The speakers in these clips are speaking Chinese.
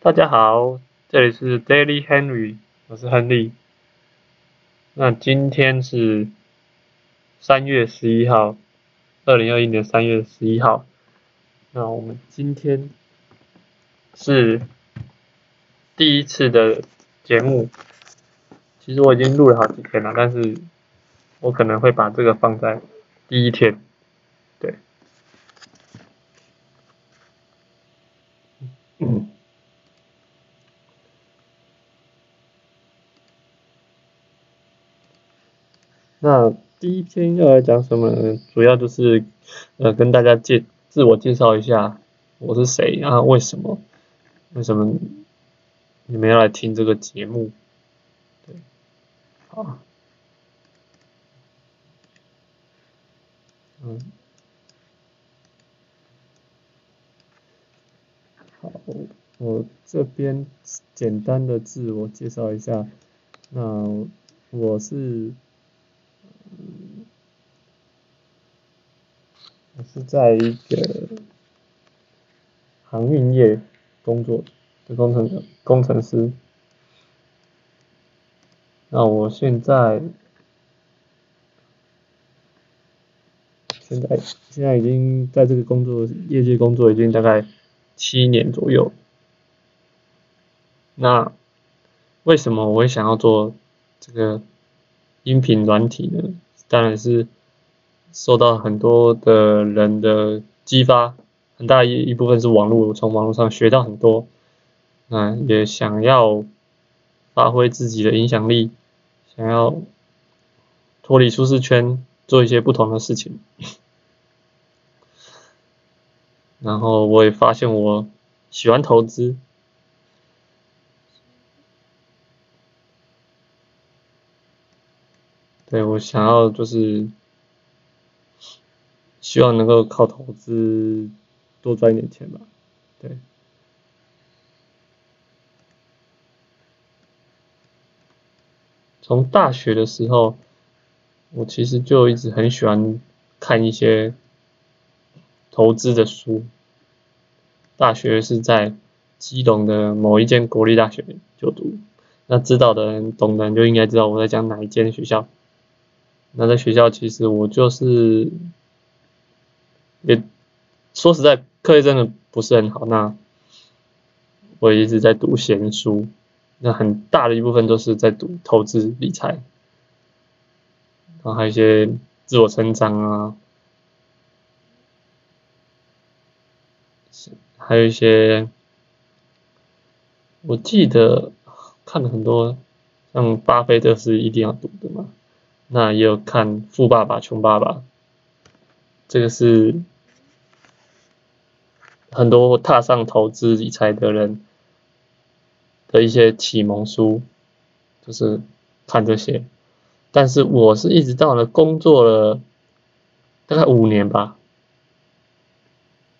大家好，这里是 Daily Henry，我是亨利。那今天是三月十一号，二零二一年三月十一号。那我们今天是第一次的节目，其实我已经录了好几天了，但是我可能会把这个放在第一天，对。嗯。那第一天要来讲什么呢？主要就是呃跟大家介自我介绍一下，我是谁啊？为什么？为什么你们要来听这个节目？对，好，嗯，好，我这边简单的自我介绍一下，那我是。我是在一个航运业工作的工程工程师。那我现在现在现在已经在这个工作业界工作已经大概七年左右。那为什么我会想要做这个音频软体呢？当然是。受到很多的人的激发，很大一一部分是网络，从网络上学到很多，嗯也想要发挥自己的影响力，想要脱离舒适圈，做一些不同的事情。然后我也发现我喜欢投资，对，我想要就是。希望能够靠投资多赚一点钱吧，对。从大学的时候，我其实就一直很喜欢看一些投资的书。大学是在基隆的某一间国立大学就读，那知道的人、懂的人就应该知道我在讲哪一间学校。那在学校，其实我就是。也说实在，课业真的不是很好。那我一直在读闲书，那很大的一部分都是在读投资理财，然后还有一些自我成长啊，还有一些，我记得看了很多，像巴菲特是一定要读的嘛。那也有看《富爸爸穷爸爸》，这个是。很多踏上投资理财的人的一些启蒙书，就是看这些。但是我是一直到了工作了大概五年吧，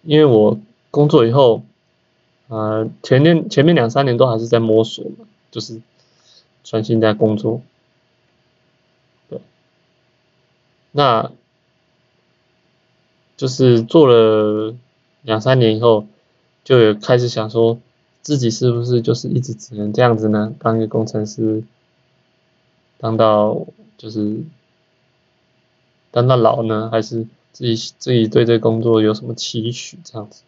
因为我工作以后，呃，前面前面两三年都还是在摸索嘛，就是专心在工作。对，那就是做了。两三年以后，就有开始想说，自己是不是就是一直只能这样子呢？当一个工程师，当到就是当到老呢？还是自己自己对这工作有什么期许这样子？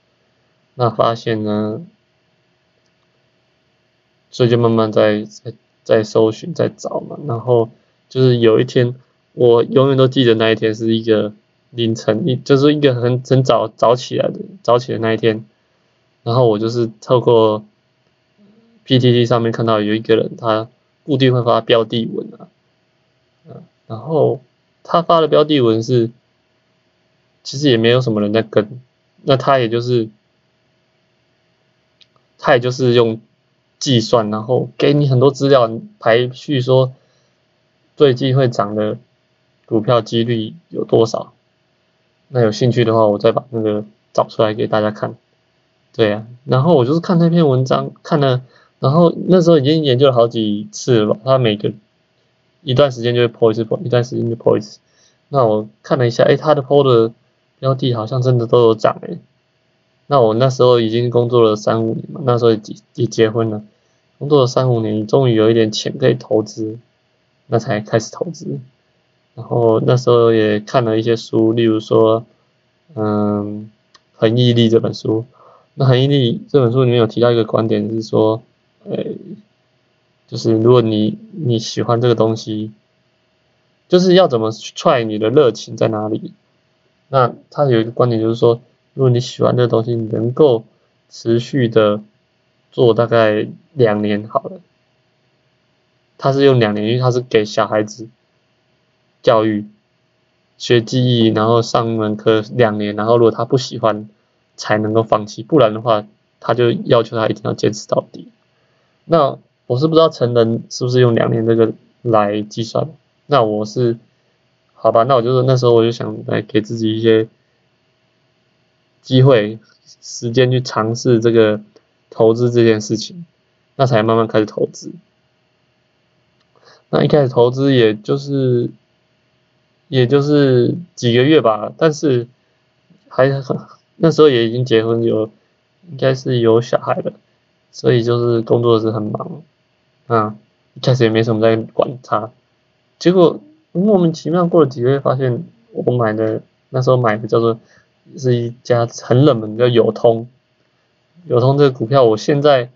那发现呢，所以就慢慢在在在搜寻在找嘛。然后就是有一天，我永远都记得那一天是一个。凌晨一就是一个很很早早起来的早起的那一天，然后我就是透过 PTT 上面看到有一个人，他固定会发标的文啊，嗯，然后他发的标的文是，其实也没有什么人在跟，那他也就是，他也就是用计算，然后给你很多资料排序说，最近会涨的股票几率有多少。那有兴趣的话，我再把那个找出来给大家看。对呀、啊，然后我就是看那篇文章，看了，然后那时候已经研究了好几次了吧。他每个一段时间就会 po 一次 po，一段时间就 po 一次。那我看了一下，诶，他的 po 的标的好像真的都有涨诶。那我那时候已经工作了三五年嘛，那时候也结也结婚了，工作了三五年，终于有一点钱可以投资，那才开始投资。然后那时候也看了一些书，例如说，嗯，《恒毅力》这本书。那《恒毅力》这本书里面有提到一个观点，是说，诶，就是如果你你喜欢这个东西，就是要怎么去踹你的热情在哪里？那他有一个观点就是说，如果你喜欢这个东西，你能够持续的做大概两年好了。他是用两年，因为他是给小孩子。教育学技艺，然后上门课两年，然后如果他不喜欢，才能够放弃，不然的话，他就要求他一定要坚持到底。那我是不知道成人是不是用两年这个来计算，那我是好吧，那我就是那时候我就想来给自己一些机会、时间去尝试这个投资这件事情，那才慢慢开始投资。那一开始投资也就是。也就是几个月吧，但是还很那时候也已经结婚有，应该是有小孩了，所以就是工作是很忙，啊，一开始也没什么在管他，结果莫名其妙过了几个月，发现我买的那时候买的叫做是一家很冷门的友通，友通这个股票，我现在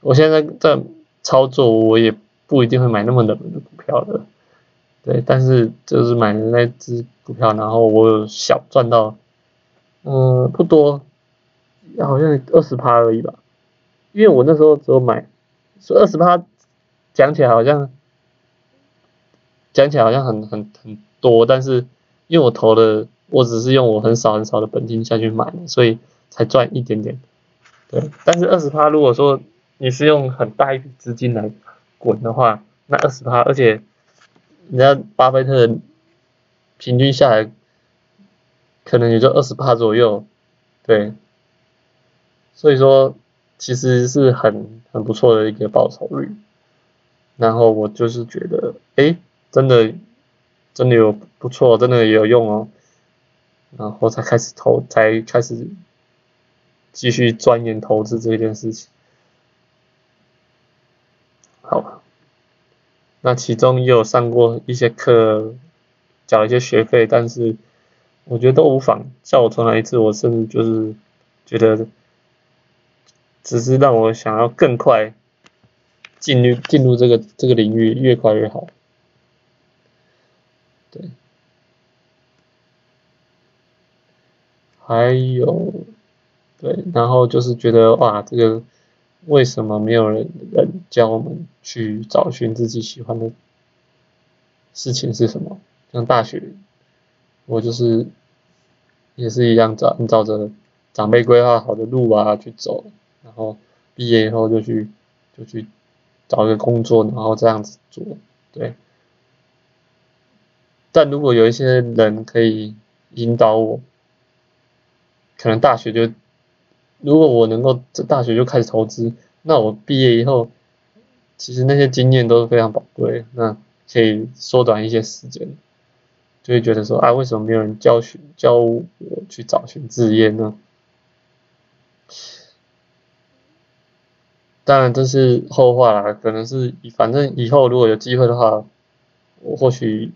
我现在在操作，我也不一定会买那么冷门的股票的。对，但是就是买的那只股票，然后我有小赚到，嗯，不多，好像二十趴而已吧。因为我那时候只有买，说二十趴，讲起来好像，讲起来好像很很很多，但是因为我投的，我只是用我很少很少的本金下去买，所以才赚一点点。对，但是二十趴，如果说你是用很大一笔资金来滚的话，那二十趴，而且。人家巴菲特平均下来可能也就二十趴左右，对，所以说其实是很很不错的一个报酬率。然后我就是觉得，哎，真的真的有不错，真的也有用哦。然后才开始投，才开始继续钻研投资这件事情。好。那其中也有上过一些课，缴一些学费，但是我觉得都无妨。叫我重来一次，我甚至就是觉得，只是让我想要更快进入进入这个这个领域，越快越好。对，还有，对，然后就是觉得哇，这个。为什么没有人人教我们去找寻自己喜欢的事情是什么？像大学，我就是也是一样找照着长辈规划好的路啊去走，然后毕业以后就去就去找一个工作，然后这样子做，对。但如果有一些人可以引导我，可能大学就。如果我能够在大学就开始投资，那我毕业以后，其实那些经验都是非常宝贵，那可以缩短一些时间，就会觉得说啊，为什么没有人教学教我去找寻志业呢？当然这是后话啦，可能是反正以后如果有机会的话，我或许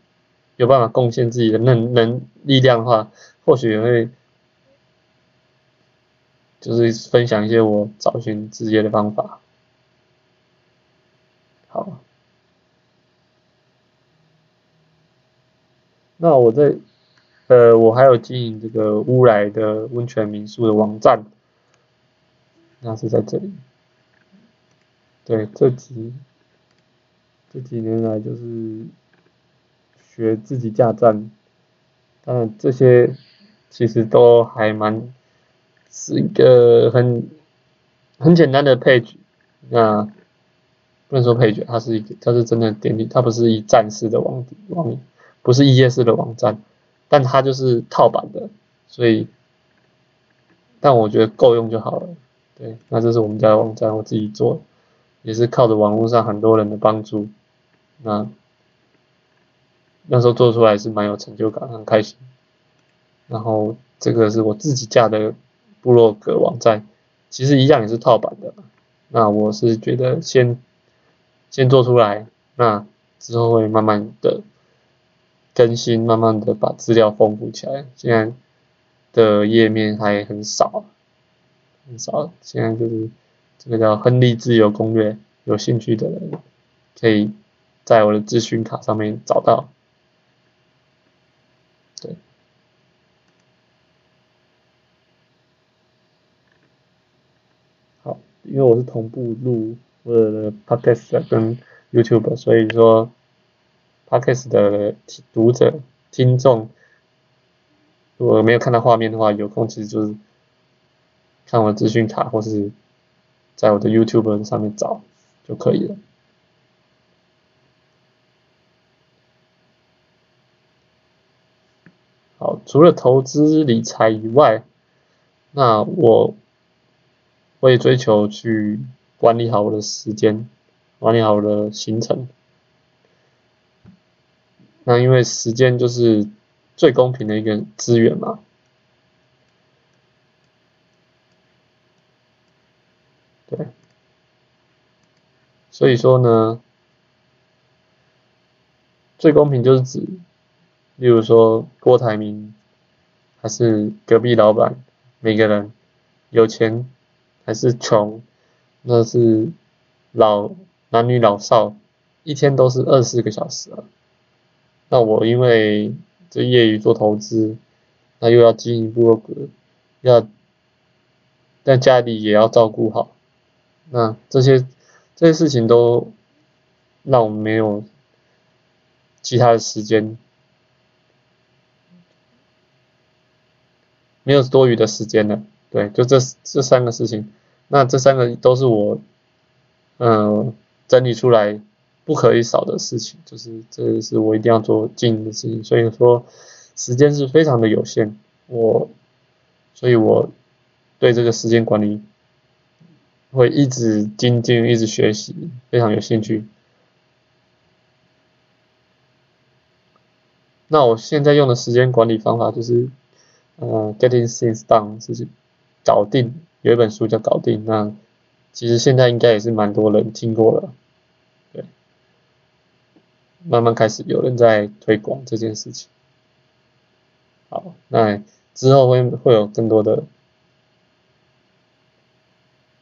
有办法贡献自己的能能力量的话，或许也会。就是分享一些我找寻职业的方法。好，那我在呃，我还有经营这个乌来的温泉民宿的网站，那是在这里。对，这几这几年来就是学自己架站，当然这些其实都还蛮。是一个很很简单的配置，那不能说配置，它是一个，它是真的点击，它不是一站式的网网，不是一页式的网站，但它就是套版的，所以，但我觉得够用就好了。对，那这是我们家的网站，我自己做，也是靠着网络上很多人的帮助，那那时候做出来是蛮有成就感，很开心。然后这个是我自己架的部落格网站，其实一样也是套版的。那我是觉得先先做出来，那之后会慢慢的更新，慢慢的把资料丰富起来。现在的页面还很少，很少。现在就是这个叫亨利自由攻略，有兴趣的人可以在我的资讯卡上面找到。对。好，因为我是同步录我的 podcast 跟 YouTube，所以说 podcast 的读者听众。如果没有看到画面的话，有空其实就是看我的资讯卡，或是在我的 YouTube 上面找就可以了。好，除了投资理财以外，那我会追求去管理好我的时间，管理好我的行程。那因为时间就是。最公平的一个资源嘛，对，所以说呢，最公平就是指，例如说郭台铭，还是隔壁老板，每个人有钱还是穷，那是老男女老少，一天都是二十四个小时啊，那我因为。这业余做投资，那又要经营部落格，要，在家里也要照顾好，那这些这些事情都让我没有其他的时间，没有多余的时间了。对，就这这三个事情，那这三个都是我嗯、整理出来。不可以少的事情，就是这是我一定要做经营的事情，所以说时间是非常的有限，我，所以我对这个时间管理会一直精进，一直学习，非常有兴趣。那我现在用的时间管理方法就是，呃，Getting Things Done，就是搞定，有一本书叫搞定，那其实现在应该也是蛮多人听过了。对慢慢开始有人在推广这件事情。好，那之后会会有更多的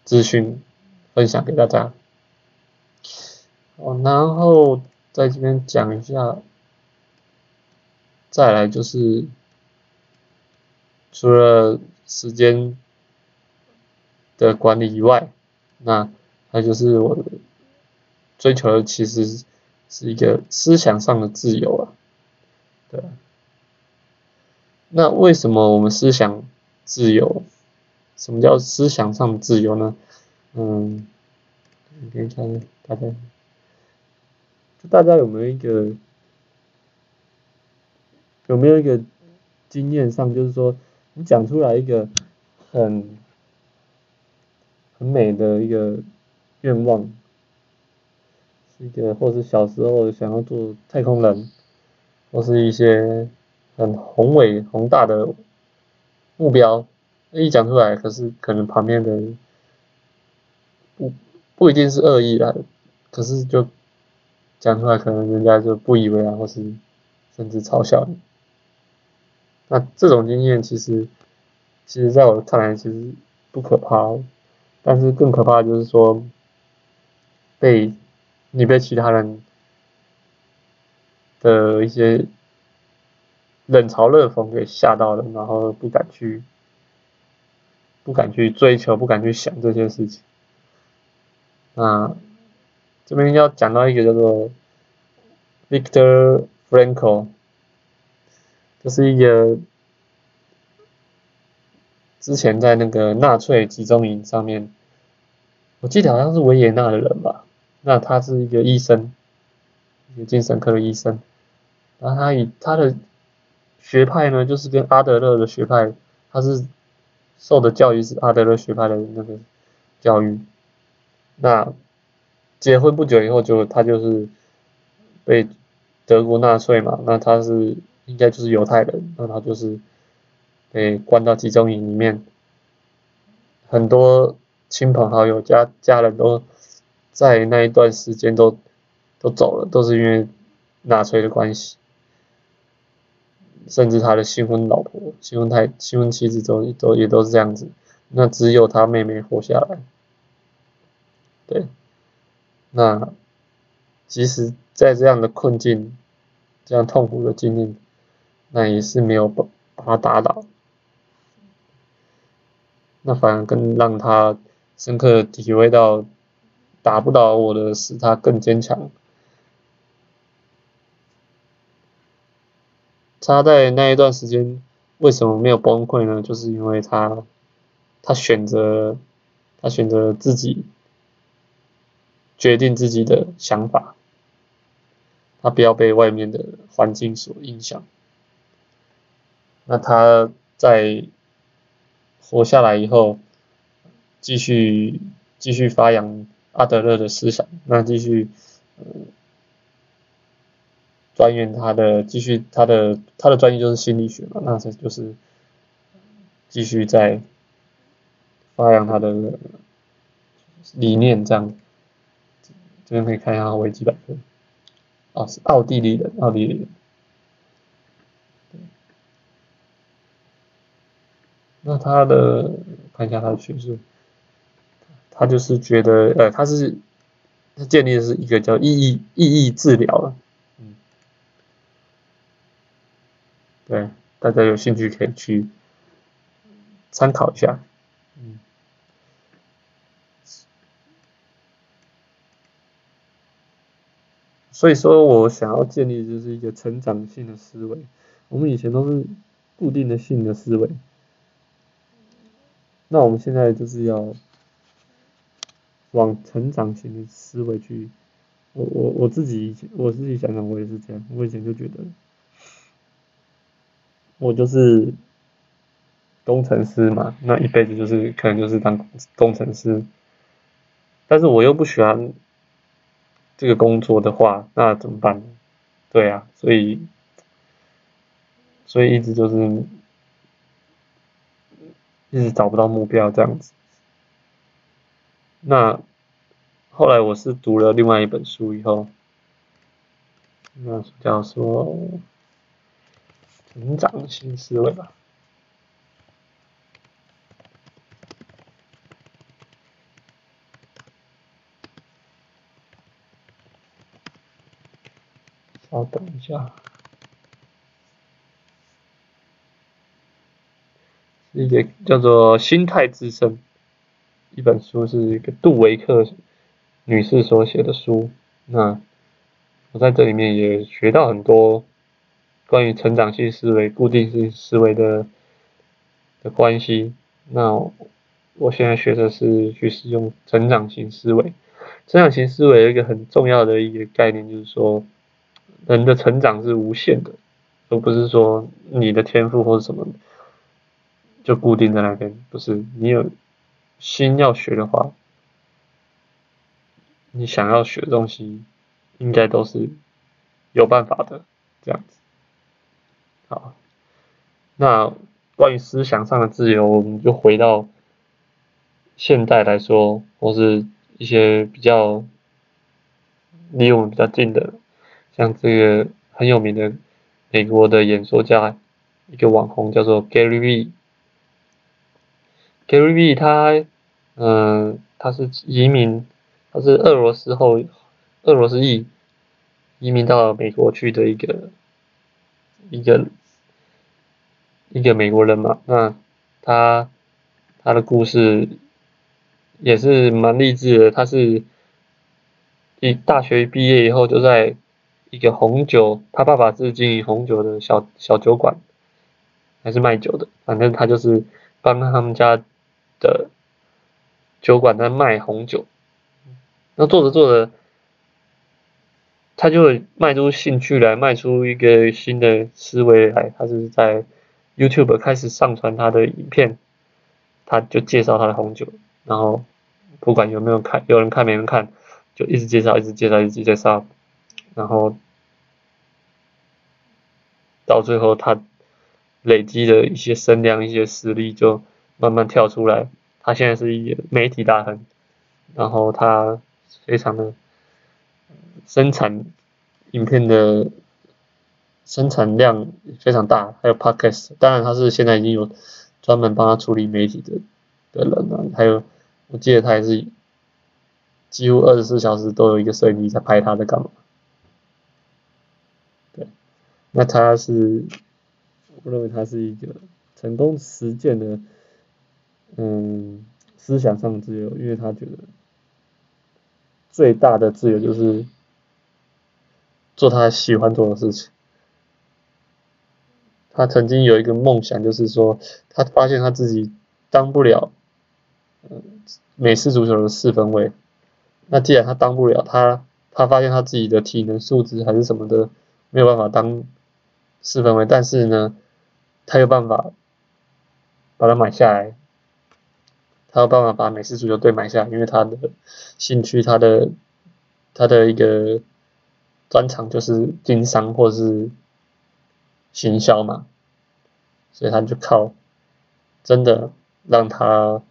资讯分享给大家。哦，然后在这边讲一下，再来就是除了时间的管理以外，那还就是我追求的其实。是一个思想上的自由啊，对。那为什么我们思想自由？什么叫思想上的自由呢？嗯，你可以看大家，大家有没有一个有没有一个经验上，就是说你讲出来一个很很美的一个愿望。一个，或是小时候想要做太空人，或是一些很宏伟宏大的目标，一讲出来，可是可能旁边的不不一定是恶意啦，可是就讲出来，可能人家就不以为然，或是甚至嘲笑你。那这种经验其实，其实在我看来其实不可怕，但是更可怕的就是说被。你被其他人的一些冷嘲热讽给吓到了，然后不敢去，不敢去追求，不敢去想这些事情。那这边要讲到一个叫做 Victor Frankl，这是一个之前在那个纳粹集中营上面，我记得好像是维也纳的人吧。那他是一个医生，一个精神科的医生，然后他以他的学派呢，就是跟阿德勒的学派，他是受的教育是阿德勒学派的那个教育。那结婚不久以后就他就是被德国纳粹嘛，那他是应该就是犹太人，那他就是被关到集中营里面，很多亲朋好友家家人都在那一段时间都都走了，都是因为纳粹的关系，甚至他的新婚老婆、新婚太、新婚妻子都都也都是这样子，那只有他妹妹活下来，对，那即使在这样的困境。这样痛苦的经历，那也是没有把把他打倒，那反而更让他深刻体会到，打不倒我的使他更坚强。他在那一段时间为什么没有崩溃呢？就是因为他，他选择，他选择自己决定自己的想法。他不要被外面的环境所影响。那他在活下来以后，继续继续发扬阿德勒的思想，那继续呃钻研他的，继续他的他的专业就是心理学嘛，那这就是继续在发扬他的理念，这样这边可以看一下维基百科。哦，是奥地利人，奥地利人。那他的看一下他的叙述，他就是觉得，呃，他是他建立的是一个叫意义意义治疗的，嗯，对，大家有兴趣可以去参考一下。嗯所以说我想要建立的就是一个成长性的思维。我们以前都是固定的性的思维，那我们现在就是要往成长型的思维去。我我我自己我自己想想，我也是这样。我以前就觉得，我就是工程师嘛，那一辈子就是可能就是当工程师，但是我又不喜欢。这个工作的话，那怎么办？对啊，所以，所以一直就是一直找不到目标这样子。那后来我是读了另外一本书以后，那叫做成长型思维吧。稍等一下，一个叫做《心态之声》一本书，是一个杜维克女士所写的书。那我在这里面也学到很多关于成长性思维、固定性思维的的关系。那我现在学的是去使用成长型思维。成长型思维有一个很重要的一个概念，就是说。人的成长是无限的，而不是说你的天赋或者什么就固定在那边。不是，你有心要学的话，你想要学的东西，应该都是有办法的。这样子，好，那关于思想上的自由，我们就回到现代来说，或是一些比较离我们比较近的。像这个很有名的美国的演说家，一个网红叫做 Gary V。Gary V 他，嗯、他是移民，他是俄罗斯后，俄罗斯裔，移民到美国去的一个一个一个美国人嘛。那他他的故事也是蛮励志的。他是一大学毕业以后就在一个红酒，他爸爸是经营红酒的小小酒馆，还是卖酒的，反正他就是帮他们家的酒馆在卖红酒。那做着做着，他就会卖出兴趣来，卖出一个新的思维来。他是在 YouTube 开始上传他的影片，他就介绍他的红酒，然后不管有没有看，有人看没人看，就一直介绍，一直介绍，一直介绍，然后。到最后他累积的一些声量、一些实力，就慢慢跳出来。他现在是一媒体大亨，然后他非常的生产影片的生产量非常大，还有 podcast，当然他是现在已经有专门帮他处理媒体的的人了，还有我记得他也是几乎二十四小时都有一个摄影机在拍他在干嘛。对，那他是，我认为他是一个成功实践的。嗯，思想上的自由，因为他觉得最大的自由就是做他喜欢做的事情。他曾经有一个梦想，就是说他发现他自己当不了嗯美式足球的四分卫。那既然他当不了，他他发现他自己的体能素质还是什么的没有办法当四分卫，但是呢，他有办法把它买下来。他有办法把美式足球队买下，因为他的兴趣，他的他的一个专长就是经商或是行销嘛，所以他就靠真的让他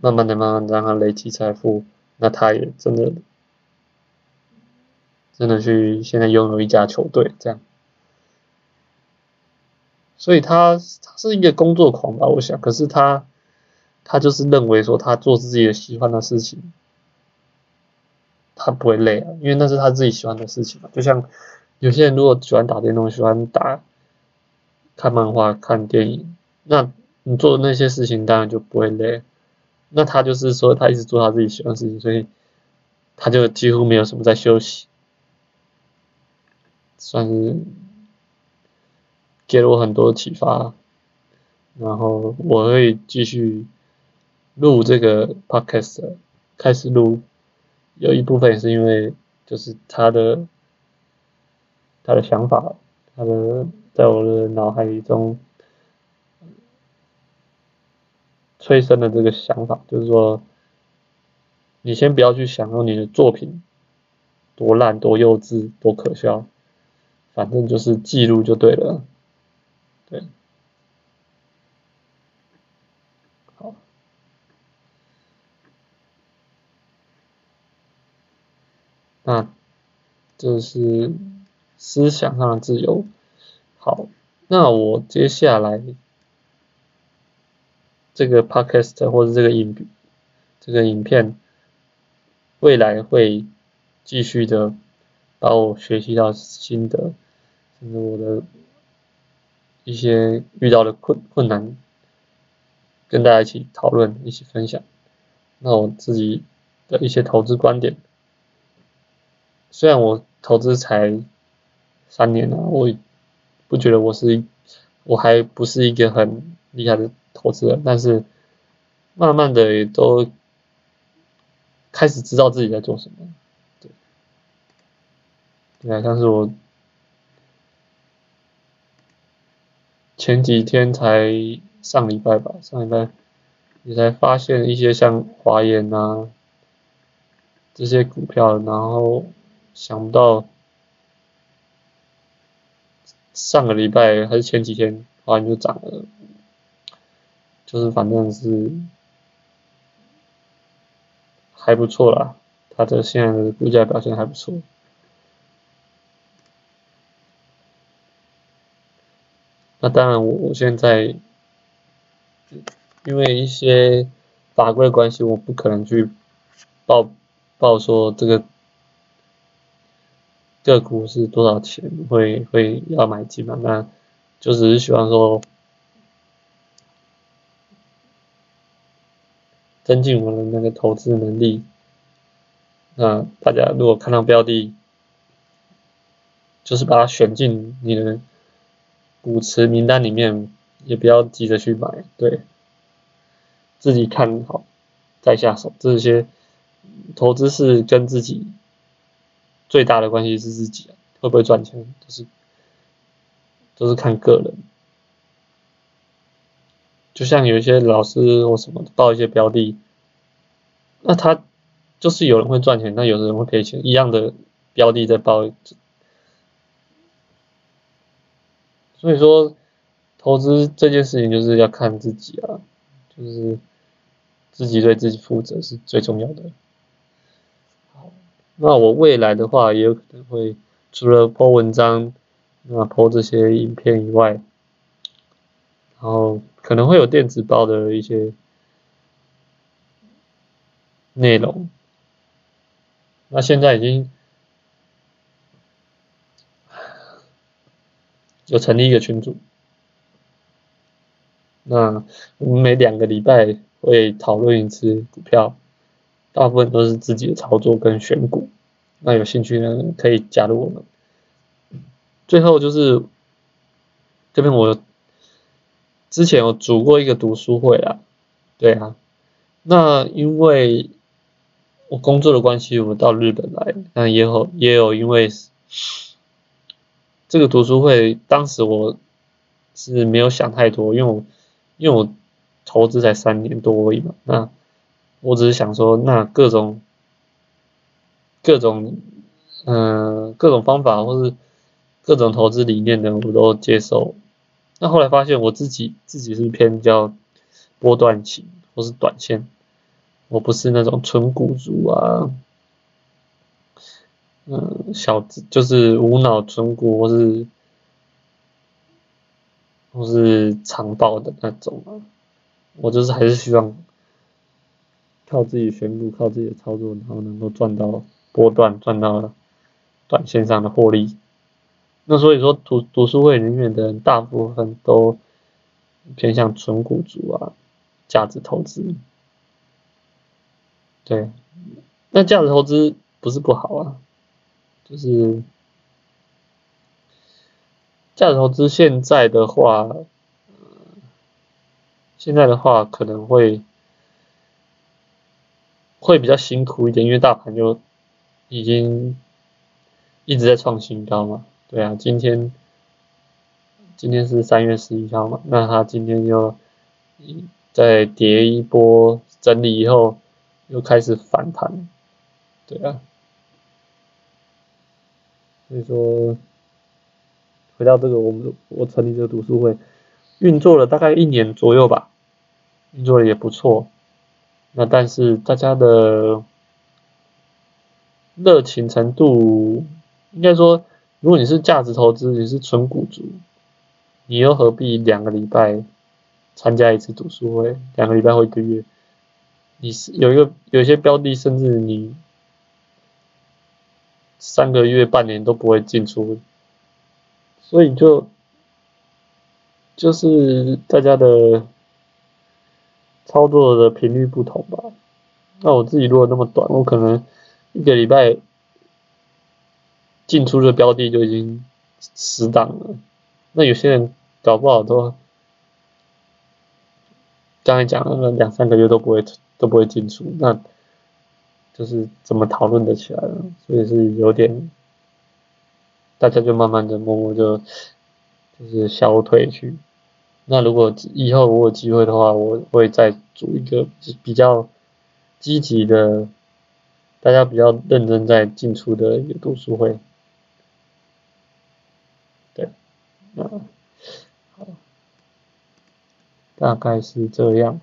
慢慢的、慢慢的让他累积财富，那他也真的真的去现在拥有一家球队这样，所以他他是一个工作狂吧，我想，可是他。他就是认为说，他做自己的喜欢的事情，他不会累啊，因为那是他自己喜欢的事情嘛。就像有些人如果喜欢打电动、喜欢打、看漫画、看电影，那你做的那些事情当然就不会累。那他就是说，他一直做他自己喜欢的事情，所以他就几乎没有什么在休息，算是给了我很多启发。然后我会继续。录这个 podcast 开始录，有一部分是因为就是他的他的想法，他的在我的脑海里中催生的这个想法，就是说，你先不要去想说你的作品多烂、多幼稚、多可笑，反正就是记录就对了，对。那这是思想上的自由。好，那我接下来这个 podcast 或者这个影这个影片，未来会继续的把我学习到心得，甚至我的一些遇到的困困难，跟大家一起讨论，一起分享。那我自己的一些投资观点。虽然我投资才三年了，我不觉得我是，我还不是一个很厉害的投资人，但是慢慢的也都开始知道自己在做什么。对，对啊，像是我前几天才上礼拜吧，上礼拜也才发现一些像华研啊这些股票，然后。想不到上个礼拜还是前几天，突然就涨了，就是反正是还不错啦，它的现在的股价表现还不错。那当然，我我现在因为一些法规的关系，我不可能去报报说这个。个股是多少钱？会会要买进嘛？那就只是希望说增进我的那个投资能力。那大家如果看到标的，就是把它选进你的股池名单里面，也不要急着去买，对，自己看好再下手。这些投资是跟自己。最大的关系是自己会不会赚钱，都是都是看个人。就像有一些老师或什么报一些标的，那他就是有人会赚钱，那有的人会赔钱，一样的标的在报，所以说，投资这件事情就是要看自己啊，就是自己对自己负责是最重要的。那我未来的话也有可能会除了 po 文章，那 po 这些影片以外，然后可能会有电子报的一些内容。那现在已经。有成立一个群组，那我们每两个礼拜会讨论一次股票，大部分都是自己的操作跟选股。那有兴趣呢，可以加入我们。最后就是这边我之前有组过一个读书会啊，对啊，那因为我工作的关系，我到日本来，那也有也有因为。这个读书会当时我是没有想太多，因为我因为我投资才三年多而已嘛，那我只是想说，那各种各种嗯、各种方法或是各种投资理念的我都接受。那后来发现我自己自己是偏比较波段型或是短线，我不是那种纯股族啊。嗯，小资就是无脑存股，或是或是长报的那种啊。我就是还是希望靠自己选股，靠自己的操作，然后能够赚到波段，赚到短线上的获利。那所以说，读读书会里面的人大部分都偏向纯股族啊，价值投资。对，那价值投资不是不好啊。就是价值投资，现在的话，现在的话可能会会比较辛苦一点，因为大盘就已经一直在创新高嘛。对啊，今天今天是三月十一号嘛，那它今天又再跌一波整理以后，又开始反弹，对啊。所以说，回到这个，我们我成立这个读书会，运作了大概一年左右吧，运作的也不错。那但是大家的热情程度，应该说，如果你是价值投资，你是纯股族，你又何必两个礼拜参加一次读书会？两个礼拜或一个月，你是有一个有些标的，甚至你。三个月、半年都不会进出，所以就就是大家的操作的频率不同吧。那我自己如果那么短，我可能一个礼拜进出的标的就已经死档了。那有些人搞不好都刚才讲了两三个月都不会都不会进出，那。就是怎么讨论得起来了，所以是有点，大家就慢慢的默默就就是消退去。那如果以后我有机会的话，我会再组一个比较积极的，大家比较认真在进出的一个读书会。对，那好，大概是这样。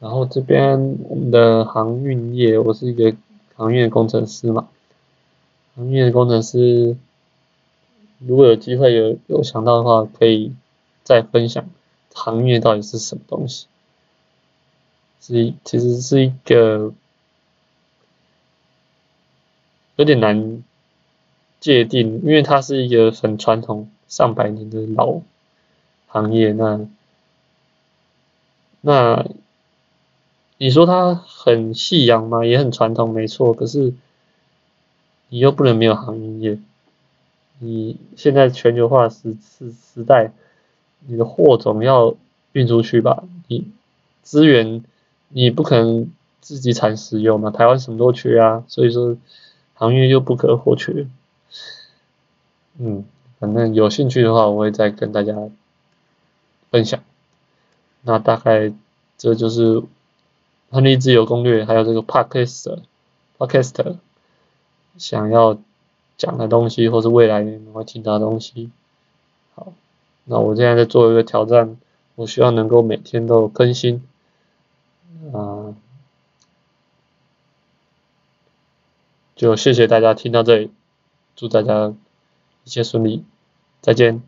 然后这边我们的航运业，我是一个航运工程师嘛。航运工程师，如果有机会有有想到的话，可以再分享行业到底是什么东西。是其实是一个有点难界定，因为它是一个很传统、上百年的老行业。那那。你说它很夕阳吗？也很传统，没错。可是你又不能没有行业。你现在全球化时时时代，你的货总要运出去吧？你资源你不可能自己产石油嘛？台湾什么都缺啊，所以说航运又不可或缺。嗯，反正有兴趣的话，我会再跟大家分享。那大概这就是。亨利自由攻略，还有这个 Podcast，Podcast，想要讲的东西，或是未来你会听到的东西。好，那我现在在做一个挑战，我希望能够每天都更新。啊、就谢谢大家听到这里，祝大家一切顺利，再见。